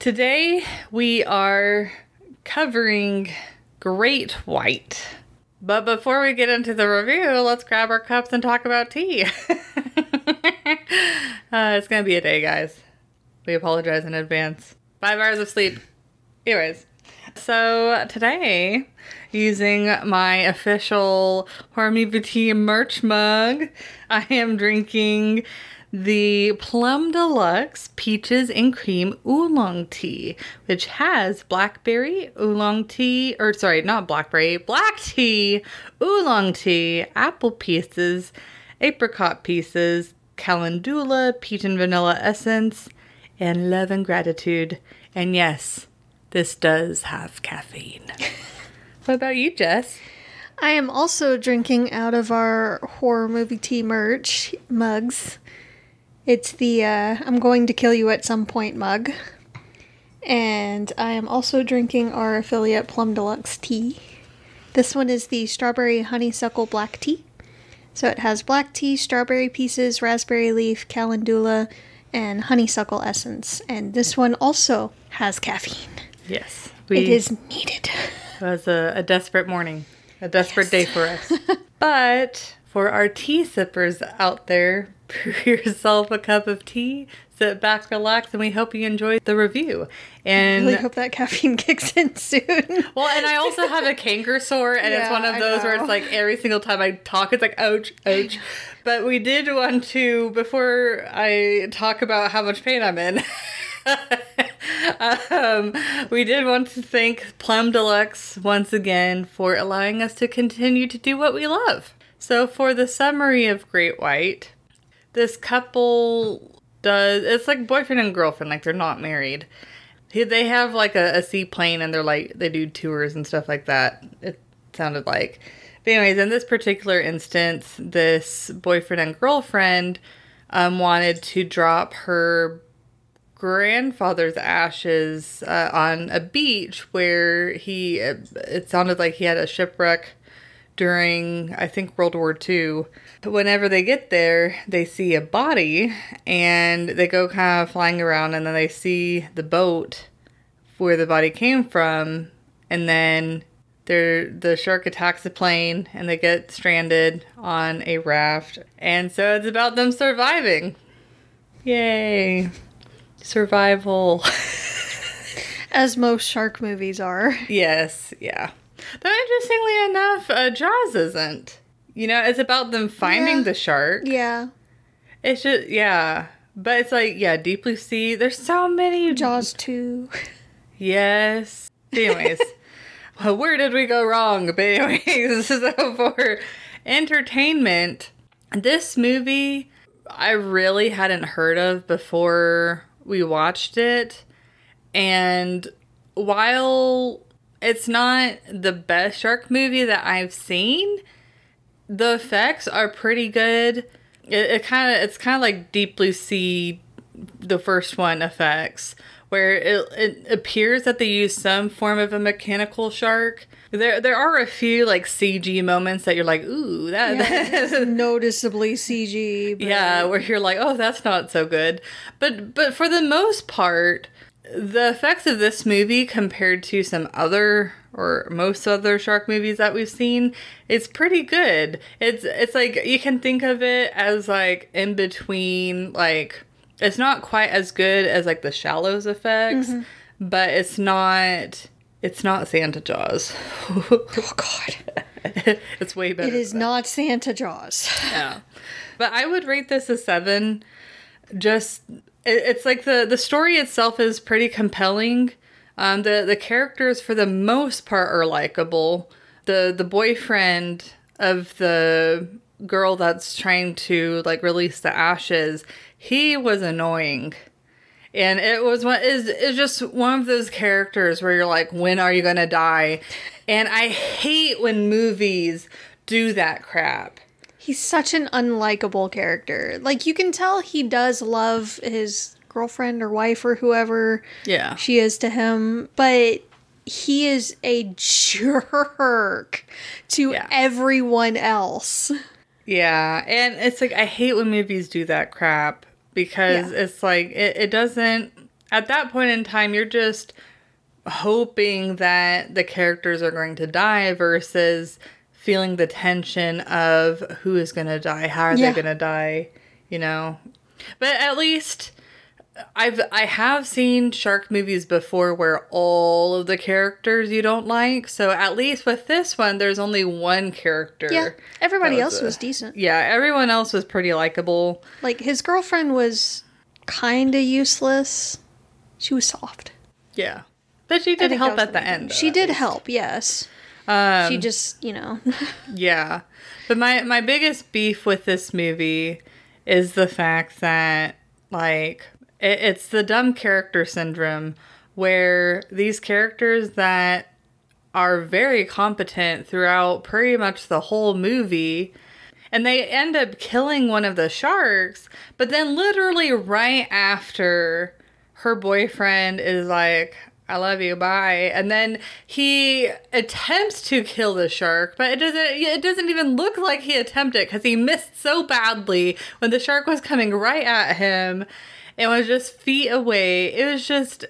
Today we are covering Great White. But before we get into the review, let's grab our cups and talk about tea. uh, it's going to be a day, guys. We apologize in advance. Five hours of sleep. Anyways, so today, using my official Movie Tea merch mug, I am drinking the Plum Deluxe Peaches and Cream Oolong Tea, which has blackberry oolong tea, or sorry, not blackberry, black tea, oolong tea, apple pieces, apricot pieces, calendula, peach and vanilla essence, and love and gratitude. And yes, this does have caffeine. what about you, Jess? I am also drinking out of our horror movie tea merch mugs. It's the uh, I'm going to kill you at some point mug. And I am also drinking our affiliate Plum Deluxe tea. This one is the strawberry honeysuckle black tea. So it has black tea, strawberry pieces, raspberry leaf, calendula, and honeysuckle essence. And this one also has caffeine. Yes. it is needed. It was a, a desperate morning, a desperate yes. day for us. but for our tea sippers out there, brew yourself a cup of tea, sit back, relax, and we hope you enjoy the review. And I really hope that caffeine kicks in soon. well, and I also have a canker sore, and yeah, it's one of those where it's like every single time I talk, it's like ouch, ouch. But we did want to before I talk about how much pain I'm in. um, we did want to thank Plum Deluxe once again for allowing us to continue to do what we love. So, for the summary of Great White, this couple does it's like boyfriend and girlfriend, like they're not married. They have like a, a seaplane and they're like they do tours and stuff like that. It sounded like. But anyways, in this particular instance, this boyfriend and girlfriend um, wanted to drop her grandfather's ashes uh, on a beach where he it sounded like he had a shipwreck during I think World War II. But whenever they get there, they see a body and they go kind of flying around and then they see the boat where the body came from and then the shark attacks the plane and they get stranded on a raft. And so it's about them surviving. Yay. Survival. As most shark movies are. Yes, yeah. Though interestingly enough, uh, Jaws isn't. You know, it's about them finding yeah. the shark. Yeah. It's just yeah, but it's like yeah, Deep Blue Sea. There's so many Jaws two. Yes. Anyways, well, where did we go wrong? But anyways, so for entertainment, this movie I really hadn't heard of before we watched it, and while it's not the best shark movie that I've seen. The effects are pretty good. It, it kind of it's kind of like Deep Blue Sea, the first one effects, where it, it appears that they use some form of a mechanical shark. There, there are a few like CG moments that you're like, ooh, that, yeah, that noticeably CG. But... Yeah, where you're like, oh, that's not so good. But, but for the most part, the effects of this movie compared to some other or most other shark movies that we've seen it's pretty good. It's it's like you can think of it as like in between like it's not quite as good as like the shallows effects mm-hmm. but it's not it's not santa jaws. Oh god. It's way better it is not santa jaws. Yeah. But i would rate this a seven just it's like the the story itself is pretty compelling. Um, the the characters for the most part are likable. The the boyfriend of the girl that's trying to like release the ashes, he was annoying. And it was one is is just one of those characters where you're like, when are you gonna die? And I hate when movies do that crap. He's such an unlikable character. Like you can tell he does love his girlfriend or wife or whoever Yeah. she is to him, but he is a jerk to Yeah. everyone else. Yeah, and it's like I hate when movies do that crap because Yeah. it's like it, it doesn't at that point in time you're just hoping that the characters are going to die versus feeling the tension of who is going to die, how are Yeah. they going to die, you know. But at least I've I have seen shark movies before where all of the characters you don't like. So at least with this one there's only one character. Yeah, everybody was else a- was decent. Yeah, everyone else was pretty likable. Like his girlfriend was kind of useless. She was soft. Yeah. But she did help at the end. though, She did least. help, yes. Um, she just, you know, Yeah. But my my biggest beef with this movie is the fact that like it, it's the dumb character syndrome where these characters that are very competent throughout pretty much the whole movie and they end up killing one of the sharks but then literally right after her boyfriend is like I love you, bye. And then he attempts to kill the shark, but it doesn't it doesn't even look like he attempted cuz he missed so badly when the shark was coming right at him and was just feet away. It was just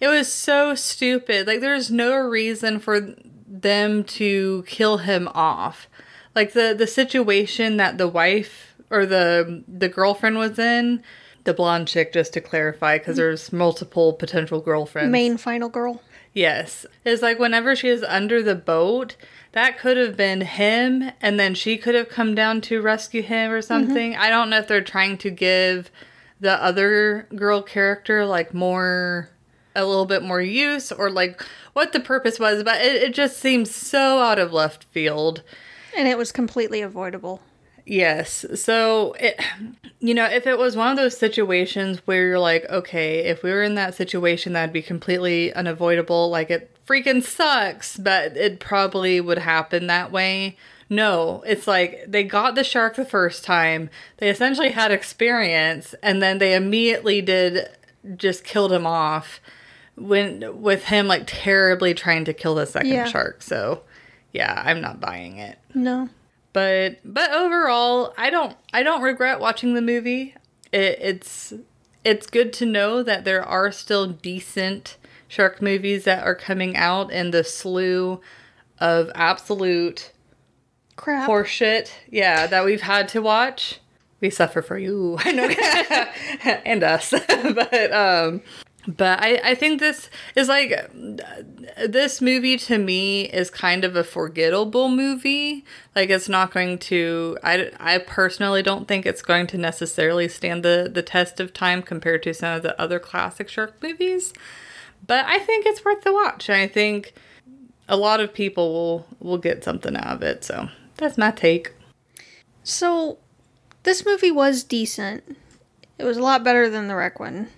it was so stupid. Like there's no reason for them to kill him off. Like the the situation that the wife or the the girlfriend was in, the blonde chick just to clarify cuz mm. there's multiple potential girlfriends. main final girl. Yes. It's like whenever she is under the boat, that could have been him, and then she could have come down to rescue him or mm-hmm. something. I don't know if they're trying to give the other girl character like more, a little bit more use, or like what the purpose was, but it, it just seems so out of left field. And it was completely avoidable. Yes. So, it, you know, if it was one of those situations where you're like, okay, if we were in that situation, that'd be completely unavoidable. Like, it freaking sucks, but it probably would happen that way. No, it's like they got the shark the first time. They essentially had experience, and then they immediately did just killed him off when with him like terribly trying to kill the second Yeah. shark. So, yeah, I'm not buying it No. But but overall i don't i don't regret watching the movie. It, it's it's good to know that there are still decent shark movies that are coming out in the slew of absolute Crap. horseshit yeah that we've had to watch. We suffer for you. I know. And us. But um but I, I think this is like this movie to me is kind of a forgettable movie like it's not going to i, I personally don't think it's going to necessarily stand the, the test of time compared to some of the other classic shark movies but i think it's worth the watch i think a lot of people will will get something out of it so that's my take So, this movie was decent. It was a lot better than the Requin.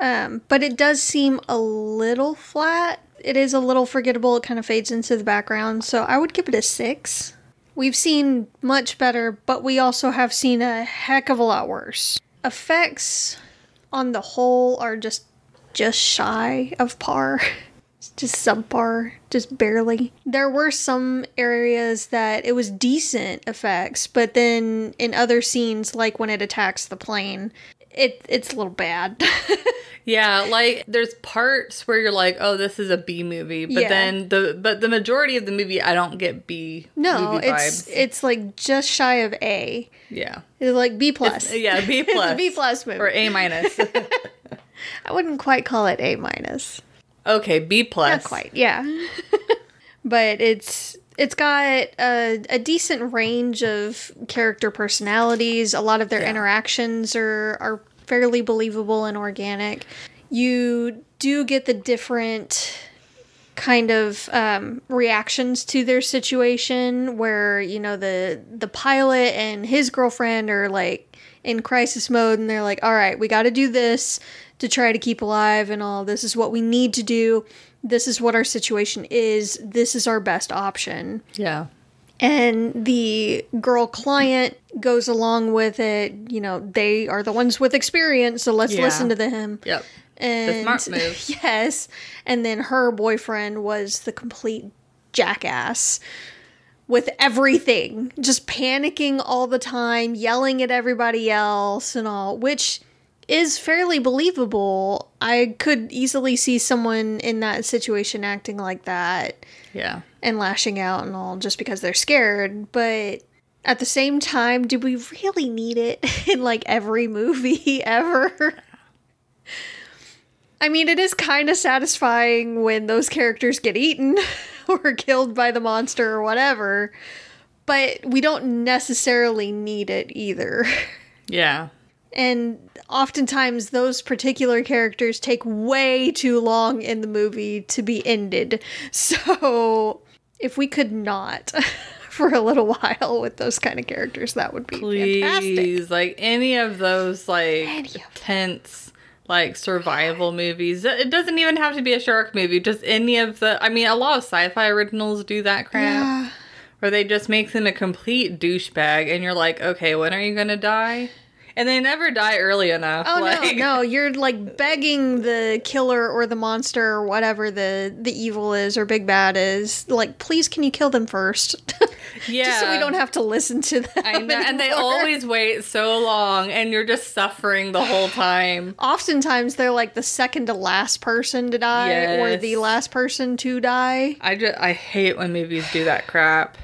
Um, but it does seem a little flat. It is a little forgettable. It kind of fades into the background. So, I would give it a six. We've seen much better, but we also have seen a heck of a lot worse. Effects on the whole are just just shy of par. Just subpar, just barely. There were some areas that it was decent effects, but then in other scenes, like when it attacks the plane, it it's a little bad. Yeah, like there's parts where you're like, "Oh, this is a B movie," but Yeah. then the but the majority of the movie, I don't get B. no, movie it's vibes. it's like just shy of A. yeah, It's like B plus. Uh, yeah, B It's plus, a B plus movie. or A minus. I wouldn't quite call it A minus. okay, B plus. Not quite, yeah. but it's it's got a, a decent range of character personalities. A lot of their Yeah. interactions are are fairly believable and organic. You do get the different kind of um, reactions to their situation where you know the the pilot and his girlfriend are like in crisis mode and they're like, all right, we got to do this to try to keep alive and all. This is what we need to do. This is what our situation is. This is our best option. Yeah. And the girl client goes along with it. You know, they are the ones with experience, so let's Yeah. listen to them. Yep. And smart move. yes. And then her boyfriend was the complete jackass with everything, just panicking all the time, yelling at everybody else and all, which is fairly believable. I could easily see someone in that situation acting like that Yeah. and lashing out and all just because they're scared, but at the same time, do we really need it in like every movie ever? I mean, it is kind of satisfying when those characters get eaten or killed by the monster or whatever, but we don't necessarily need it either. Yeah. And oftentimes, those particular characters take way too long in the movie to be ended. So, if we could not for a little while with those kind of characters, that would be fantastic. Please, like any of those like of tense like survival movies. It doesn't even have to be a shark movie. Just any of the. I mean, a lot of Syfy originals do that crap, Yeah. where they just make them a complete douchebag, and you're like, okay, when are you gonna die? And they never die early enough. Oh like, no, no! You're like begging the killer or the monster or whatever the the evil is or big bad is. Like, please, can you kill them first? yeah. Just so we don't have to listen to them. I know, and they always wait so long, and you're just suffering the whole time. Oftentimes, they're like the second to last person to die or the last person to die. I just I hate when movies do that crap.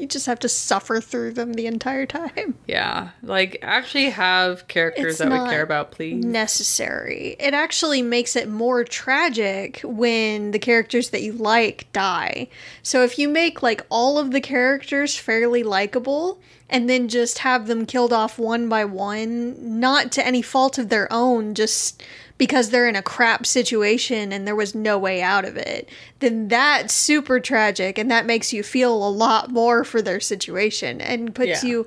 You just have to suffer through them the entire time. Yeah, like actually have characters It's that we care about, please. Necessary. It actually makes it more tragic when the characters that you like die. So if you make like all of the characters fairly likable and then just have them killed off one by one, not to any fault of their own, just because they're in a crap situation and there was no way out of it, then that's super tragic and that makes you feel a lot more for their situation and puts Yeah. you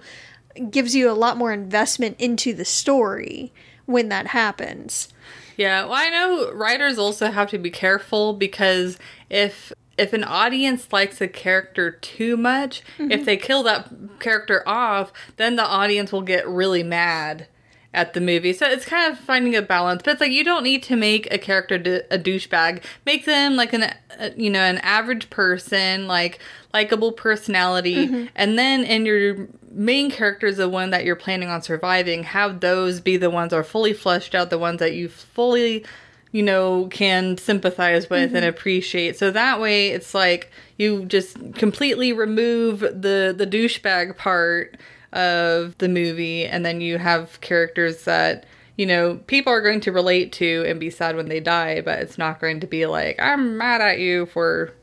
gives you a lot more investment into the story when that happens. Yeah, well, I know writers also have to be careful because if if an audience likes a character too much, Mm-hmm. if they kill that character off, then the audience will get really mad at the movie. So it's kind of finding a balance. But it's like you don't need to make a character d- a douchebag. Make them like an uh, you know an average person, like likable personality, Mm-hmm. and then in your main characters, the one that you're planning on surviving, have those be the ones that are fully fleshed out, the ones that you fully you know can sympathize with and appreciate. So that way, it's like you just completely remove the the douchebag part of the movie and then you have characters that you know people are going to relate to and be sad when they die but it's not going to be like i'm mad at you for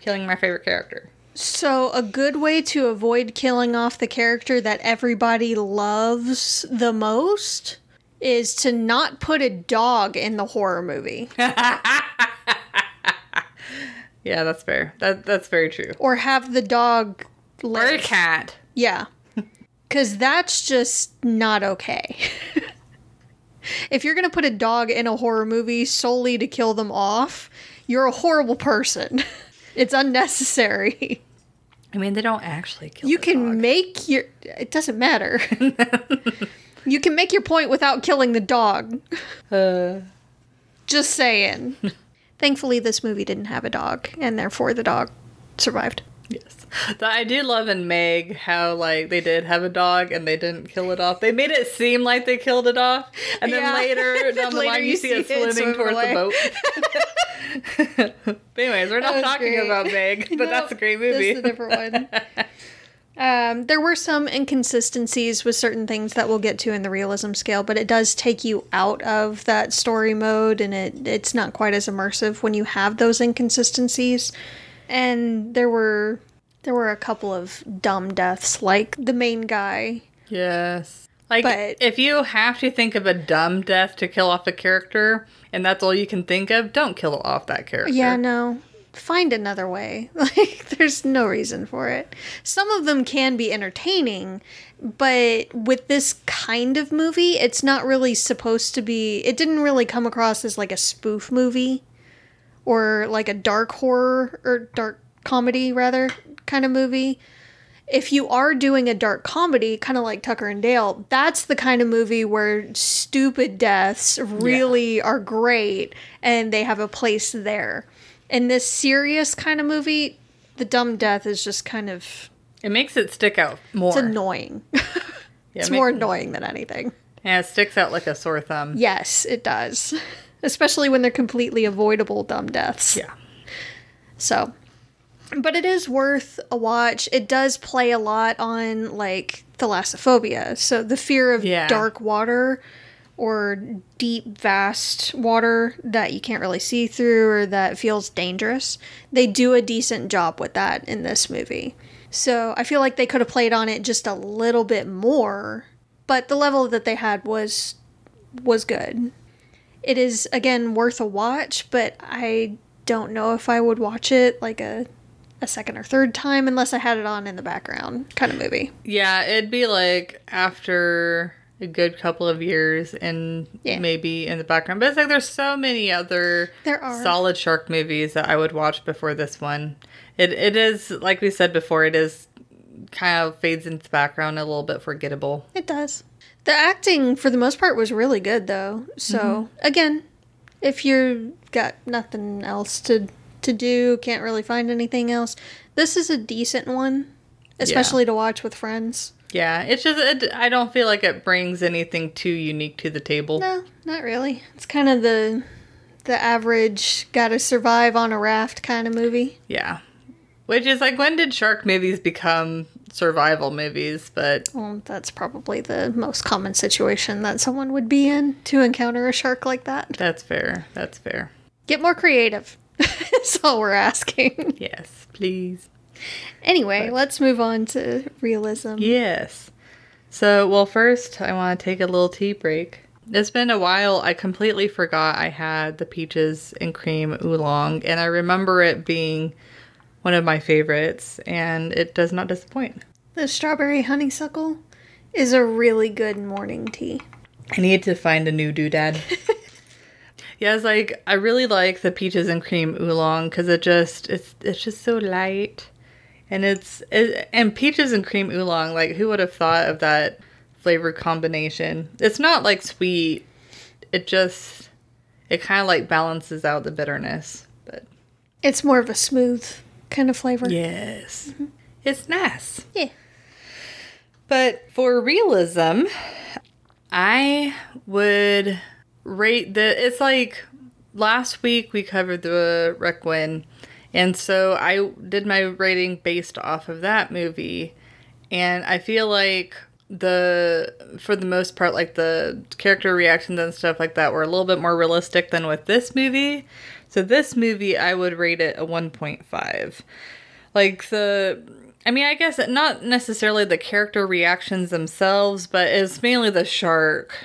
killing my favorite character. So, a good way to avoid killing off the character that everybody loves the most is to not put a dog in the horror movie. Yeah that's fair. That that's very true. Or have the dog or a cat. Yeah. Cuz that's just not okay. if you're going to put a dog in a horror movie solely to kill them off, you're a horrible person. it's unnecessary. i mean they don't actually kill You the can dog. make your it doesn't matter. you can make your point without killing the dog. uh, Just saying. Thankfully this movie didn't have a dog and therefore the dog survived. Yes. I do love in Meg how like they did have a dog and they didn't kill it off. They made it seem like they killed it off, and then Yeah. later down the Later line you, you see it swimming towards away. the boat. but anyways, we're not talking great. about Meg, but that's a great movie. That's a different one. Um, there were some inconsistencies with certain things that we'll get to in the realism scale, but it does take you out of that story mode, and it it's not quite as immersive when you have those inconsistencies. And there were there were a couple of dumb deaths, like the main guy. yes. Like But- if you have to think of a dumb death to kill off a character, and that's all you can think of, don't kill off that character. Yeah, no, find another way. Like, there's no reason for it. Some of them can be entertaining, but with this kind of movie, it's not really supposed to be. It didn't really come across as like a spoof movie or like a dark horror or dark comedy, rather, kind of movie. If you are doing a dark comedy, kind of like Tucker and Dale, that's the kind of movie where stupid deaths really are great and they have a place there. In this serious kind of movie, the dumb death is just kind of It makes it stick out more. it's annoying. Yeah, it's make- more annoying than anything. Yeah, it sticks out like a sore thumb. Yes, it does. Especially when they're completely avoidable dumb deaths. Yeah. So, but it is worth a watch. It does play a lot on like thalassophobia. So the fear of Yeah. dark water or deep, vast water that you can't really see through or that feels dangerous. They do a decent job with that in this movie. So I feel like they could have played on it just a little bit more, but the level that they had was was good. It is again worth a watch, but I don't know if I would watch it like a a second or third time unless I had it on in the background kind of movie. Yeah, it'd be like after a good couple of years and Yeah. maybe in the background. But it's like there's so many other There are. solid shark movies that I would watch before this one. It it is like we said before, it is kind of fades into the background a little bit forgettable. It does. The acting for the most part was really good though. So mm-hmm. again, if you've got nothing else to to do, can't really find anything else, this is a decent one, especially to watch with friends. Yeah, it's just it, I don't feel like it brings anything too unique to the table. No, not really. It's kind of the the average got to survive on a raft kind of movie. Yeah. Which is like when did shark movies become survival movies? But Well, that's probably the most common situation that someone would be in to encounter a shark like that. that's fair. That's fair. Get more creative. That's all we're asking. Yes, please. Anyway, let's move on to realism. Yes. So, well, first, I want to take a little tea break. It's been a while. I completely forgot I had the peaches and cream oolong, and I remember it being one of my favorites, and it does not disappoint. The strawberry honeysuckle is a really good morning tea. I need to find a new doodad. yeah, it's like I really like the peaches and cream oolong because it just it's it's just so light, and it's it, and peaches and cream oolong. Like who would have thought of that flavor combination? It's not like sweet. It just it kind of like balances out the bitterness. But It's more of a smooth kind of flavor. yes, mm-hmm. it's nice. Yeah. But for realism, I would rate the. It's like last week we covered the Requin, and so I did my rating based off of that movie, and I feel like the for the most part like the character reactions and stuff like that were a little bit more realistic than with this movie. So this movie i would rate it a 1.5 like the i mean i guess not necessarily the character reactions themselves but it's mainly the shark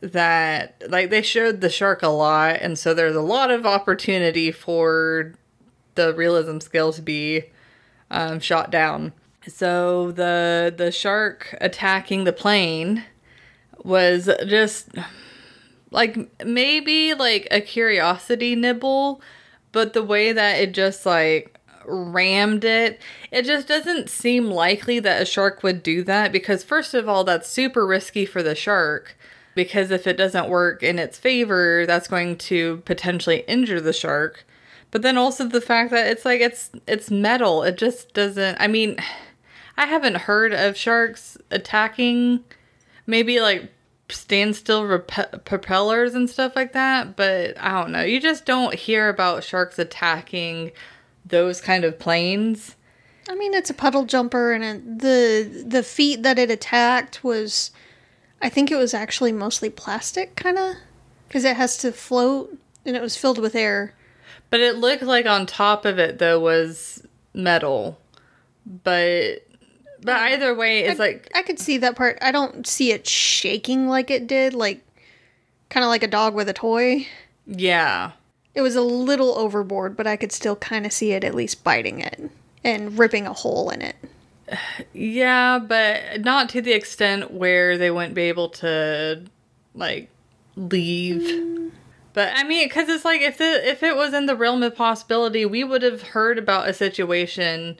that like they showed the shark a lot and so there's a lot of opportunity for the realism skill to be um, shot down. So the the shark attacking the plane was just like maybe like a curiosity nibble, but the way that it just like rammed it, it just doesn't seem likely that a shark would do that because first of all, that's super risky for the shark because if it doesn't work in its favor, that's going to potentially injure the shark. But then also the fact that it's like it's it's metal. It just doesn't I mean, I haven't heard of sharks attacking maybe like standstill rep- propellers and stuff like that, but I don't know. You just don't hear about sharks attacking those kind of planes. I mean, it's a puddle jumper, and it, the the feet that it attacked was, I think it was actually mostly plastic, kind of, because it has to float, and it was filled with air. But it looked like on top of it though was metal. But but um, either way, it's like I could see that part. I don't see it shaking like it did, like kind of like a dog with a toy. yeah. It was a little overboard, but I could still kind of see it at least biting it and ripping a hole in it. Yeah, but not to the extent where they wouldn't be able to like leave. But I mean, because it's like if the if it was in the realm of possibility, we would have heard about a situation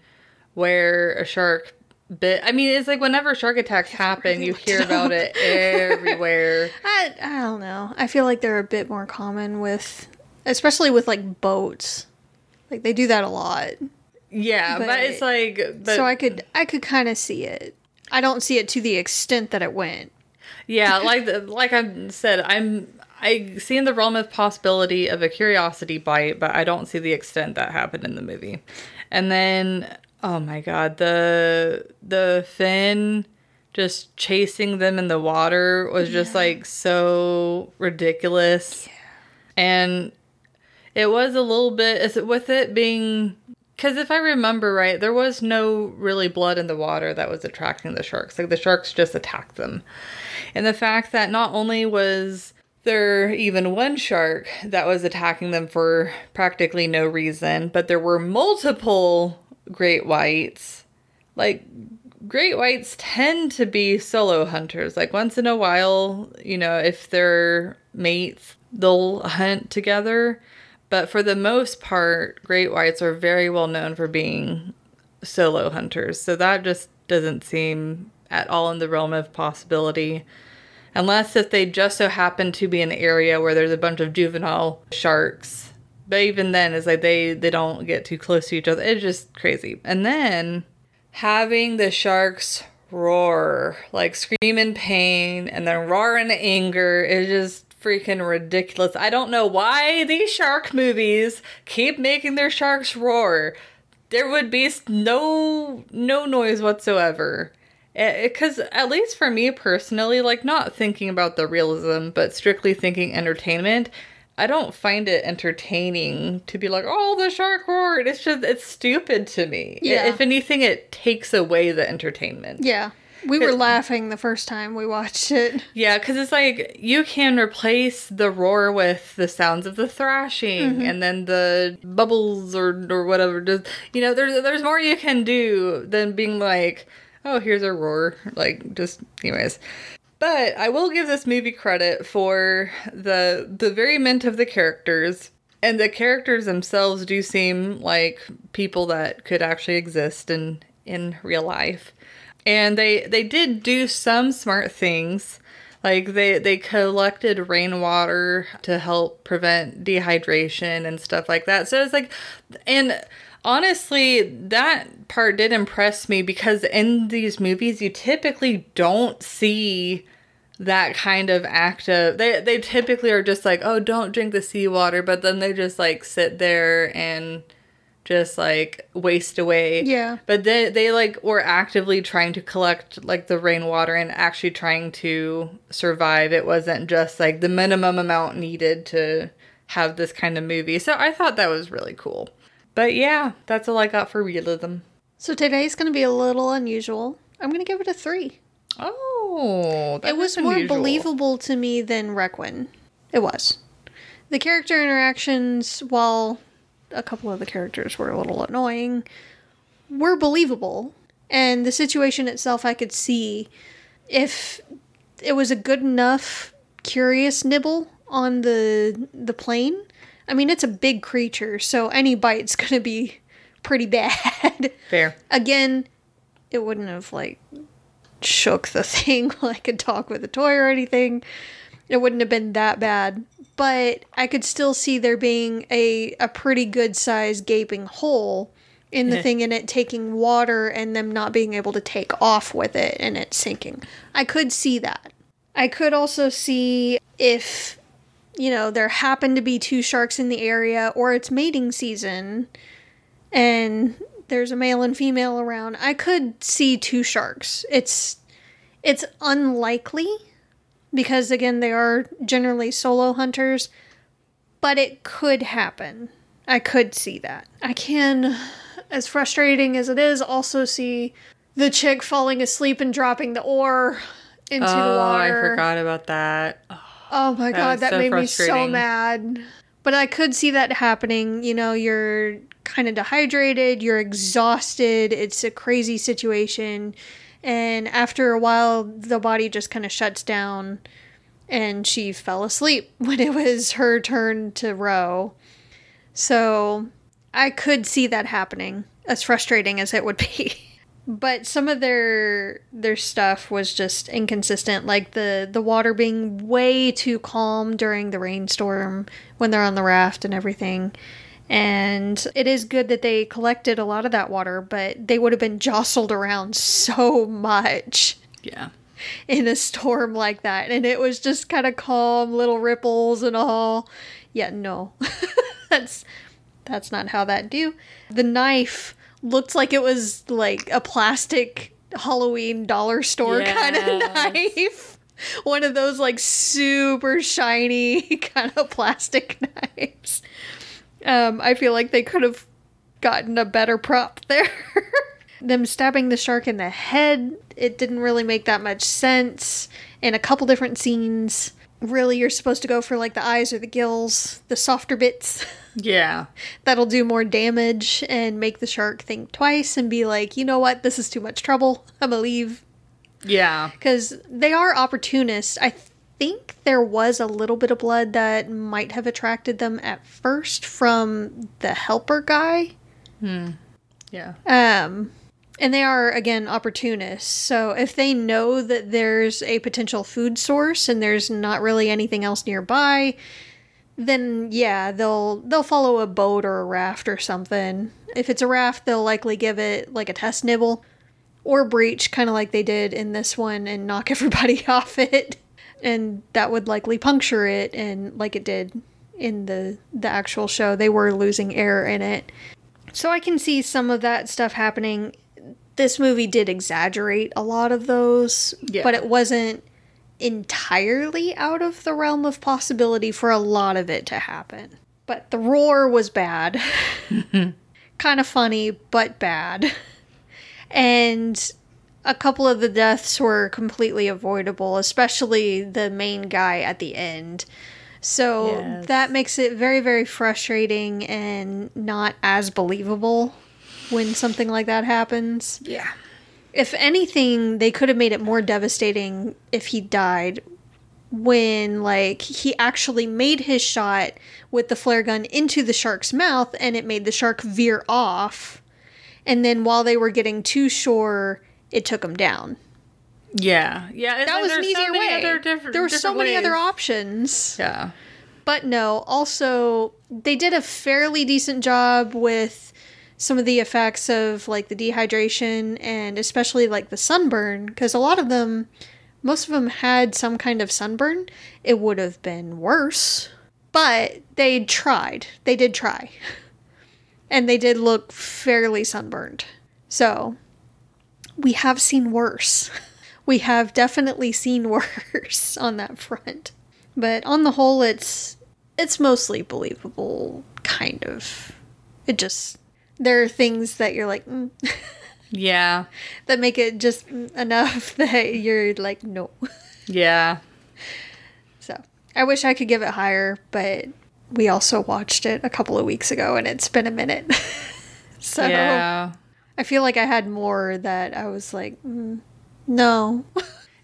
where a shark bit. I mean, it's like whenever shark attacks happen, you hear about it everywhere. I, I don't know. I feel like they're a bit more common with, especially with like boats. Like they do that a lot. Yeah, but, But- it's like, but so I could I could kind of see it. I don't see it to the extent that it went. Yeah, like the, like I said, I'm I see in the realm of possibility of a curiosity bite, but I don't see the extent that happened in the movie. And then, oh my god, the the fin just chasing them in the water was just like so ridiculous. Yeah. And it was a little bit is it with it being because if I remember right, there was no really blood in the water that was attracting the sharks. Like the sharks just attacked them. And the fact that not only was there even one shark that was attacking them for practically no reason, but there were multiple great whites. Like great whites tend to be solo hunters. Like once in a while, you know, if they're mates, they'll hunt together. But for the most part, great whites are very well known for being solo hunters. So that just doesn't seem at all in the realm of possibility. Unless if they just so happen to be in an area where there's a bunch of juvenile sharks. But even then, it's like they, they don't get too close to each other. It's just crazy. And then having the sharks roar, like scream in pain and then roar in anger is just freaking ridiculous. I don't know why these shark movies keep making their sharks roar. There would be no no noise whatsoever. Eh, eh, because at least for me personally, like not thinking about the realism, but strictly thinking entertainment, I don't find it entertaining to be like, oh, the shark roared. It's just, it's stupid to me. Yeah. If anything, it takes away the entertainment. Yeah. We were laughing the first time we watched it. Yeah, because it's like you can replace the roar with the sounds of the thrashing mm-hmm. and then the bubbles or or whatever. Just you know, there's there's more you can do than being like, oh, here's a roar. Like just anyways. But I will give this movie credit for the the very mint of the characters. And the characters themselves do seem like people that could actually exist in in real life. And they they did do some smart things. Like they they collected rainwater to help prevent dehydration and stuff like that. So it's like and honestly that part did impress me because in these movies you typically don't see that kind of active they they typically are just like oh don't drink the seawater but then they just like sit there and just like waste away Yeah. but they they like were actively trying to collect like the rainwater and actually trying to survive it wasn't just like the minimum amount needed to have this kind of movie so i thought that was really cool but yeah that's all i got for realism So today's going to be a little unusual. I'm going to give it a three. oh that it was more unusual. believable to me than Requin. It was. The character interactions, while a couple of the characters were a little annoying, were believable. And the situation itself, I could see if it was a good enough curious nibble on the the plane. I mean, it's a big creature, so any bite's going to be pretty bad. fair Again, it wouldn't have like shook the thing like a dog with a toy or anything. It wouldn't have been that bad. But I could still see there being a, a pretty good sized gaping hole in the mm-hmm. thing and it taking water and them not being able to take off with it and it sinking. I could see that. I could also see if, you know, there happened to be two sharks in the area or it's mating season and there's a male and female around, I could see two sharks. It's it's unlikely because again they are generally solo hunters, but it could happen. I could see that. I can as frustrating as it is also see the chick falling asleep and dropping the oar into the water. oh i forgot about that Oh my god, that so made me so mad. But I could see that happening. You know, you're kind of dehydrated, you're exhausted, it's a crazy situation. And after a while, the body just kind of shuts down and she fell asleep when it was her turn to row. So I could see that happening, as frustrating as it would be. but some of their their stuff was just inconsistent like the the water being way too calm during the rainstorm when they're on the raft and everything and it is good that they collected a lot of that water but they would have been jostled around so much Yeah. in a storm like that. And it was just kind of calm little ripples and all. Yeah no. That's that's not how that do. The knife looked like it was like a plastic halloween dollar store kind of knife. One of those like super shiny kind of plastic knives um i feel like they could have gotten a better prop there. Them stabbing the shark in the head it didn't really make that much sense. In a couple different scenes really you're supposed to go for like the eyes or the gills the softer bits. Yeah. that'll do more damage and make the shark think twice and be like you know what? This is too much trouble. I'm gonna leave. Yeah. because they are opportunists. I think there was a little bit of blood that might have attracted them at first from the helper guy Hmm. Yeah. Um, and they are again opportunists. So if they know that there's a potential food source and there's not really anything else nearby, then yeah, they'll they'll follow a boat or a raft or something. If it's a raft, they'll likely give it like a test nibble or breach, kind of like they did in this one, and knock everybody off it. And that would likely puncture it, and like it did in the the actual show, they were losing air in it. So I can see some of that stuff happening. This movie did exaggerate a lot of those, Yeah. but it wasn't entirely out of the realm of possibility for a lot of it to happen. But the roar was bad. kind of funny, but bad. And a couple of the deaths were completely avoidable, especially the main guy at the end. So Yes. that makes it very, very frustrating and not as believable when something like that happens. Yeah. If anything, they could have made it more devastating if he died when like he actually made his shot with the flare gun into the shark's mouth and it made the shark veer off. And then while they were getting to shore, it took him down. Yeah. Yeah. That was an easier so way. There were so many ways. other options. Yeah. But no, also they did a fairly decent job with some of the effects of like the dehydration and especially like the sunburn because a lot of them most of them had some kind of sunburn. It would have been worse, but they tried. They did try. And they did look fairly sunburned. So, we have seen worse. We have definitely seen worse on that front. But on the whole it's it's mostly believable kind of. It just there are things that you're like mm, Yeah. that make it just enough that you're like no. Yeah. So, I wish I could give it higher, but we also watched it a couple of weeks ago and it's been a minute. so, Yeah. I feel like I had more that I was like, mm, no,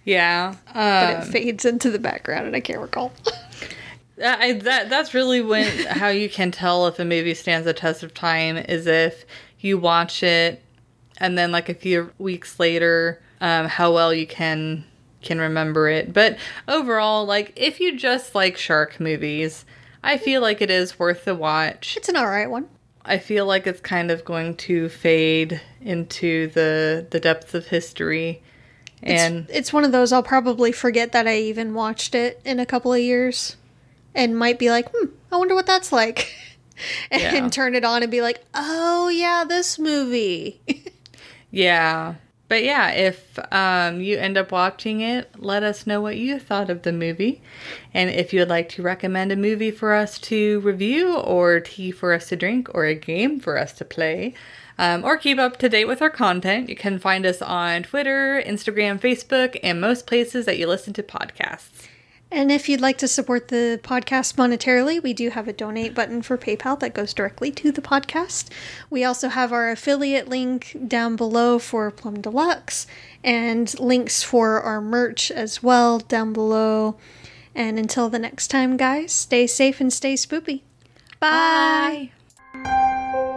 Yeah. but Um, it fades into the background and I can't recall. I, that that's really when how you can tell if a movie stands the test of time is if you watch it and then like a few weeks later um, how well you can can remember it but overall like if you just like shark movies i feel like it is worth the watch it's an alright one. I feel like it's kind of going to fade into the the depths of history and it's, it's one of those I'll probably forget that I even watched it in a couple of years and might be like, hmm, I wonder what that's like. and Yeah. turn it on and be like, oh, yeah, this movie. Yeah. But yeah, if um, you end up watching it, let us know what you thought of the movie. And if you would like to recommend a movie for us to review, or tea for us to drink, or a game for us to play, um, or keep up to date with our content, you can find us on Twitter, Instagram, Facebook, and most places that you listen to podcasts. And if you'd like to support the podcast monetarily, we do have a donate button for PayPal that goes directly to the podcast. We also have our affiliate link down below for Plum Deluxe and links for our merch as well down below. And until the next time, guys, stay safe and stay spoopy. Bye. Bye.